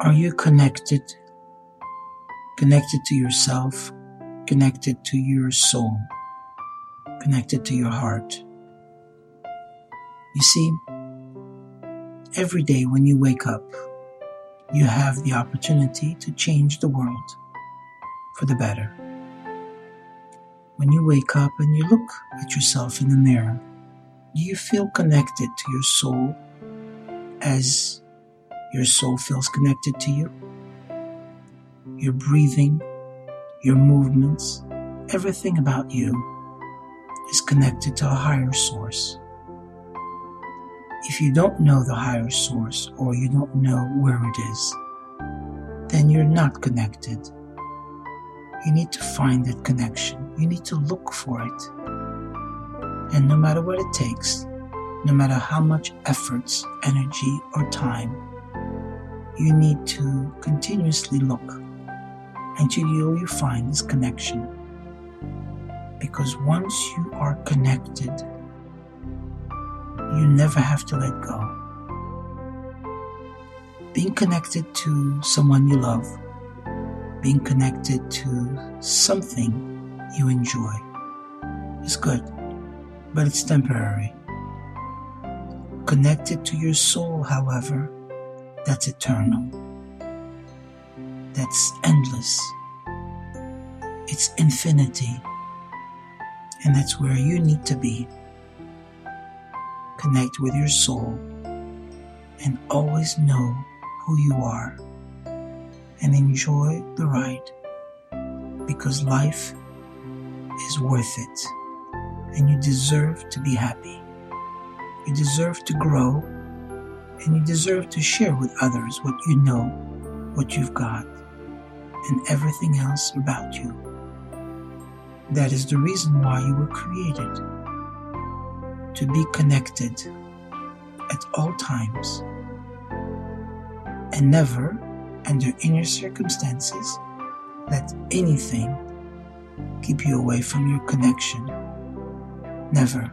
Are you connected? Connected to yourself, connected to your soul, connected to your heart. You see, every day when you wake up, you have the opportunity to change the world for the better. When you wake up and you look at yourself in the mirror, do you feel connected to your soul as your soul feels connected to you? Your breathing, your movements, everything about you is connected to a higher source. If you don't know the higher source or you don't know where it is, then you're not connected. You need to find that connection. You need to look for it. And no matter what it takes, no matter how much efforts, energy, or time, you need to continuously look until you find this connection. Because once you are connected, you never have to let go. Being connected to someone you love, being connected to something you enjoy is good, but it's temporary. Connected to your soul, however, that's eternal. That's endless. It's infinity. And that's where you need to be connect with your soul, and always know who you are and enjoy the ride because life is worth it and you deserve to be happy. You deserve to grow and you deserve to share with others what you know, what you've got, and everything else about you. That is the reason why you were created to be connected at all times and never, under any circumstances, let anything keep you away from your connection. Never.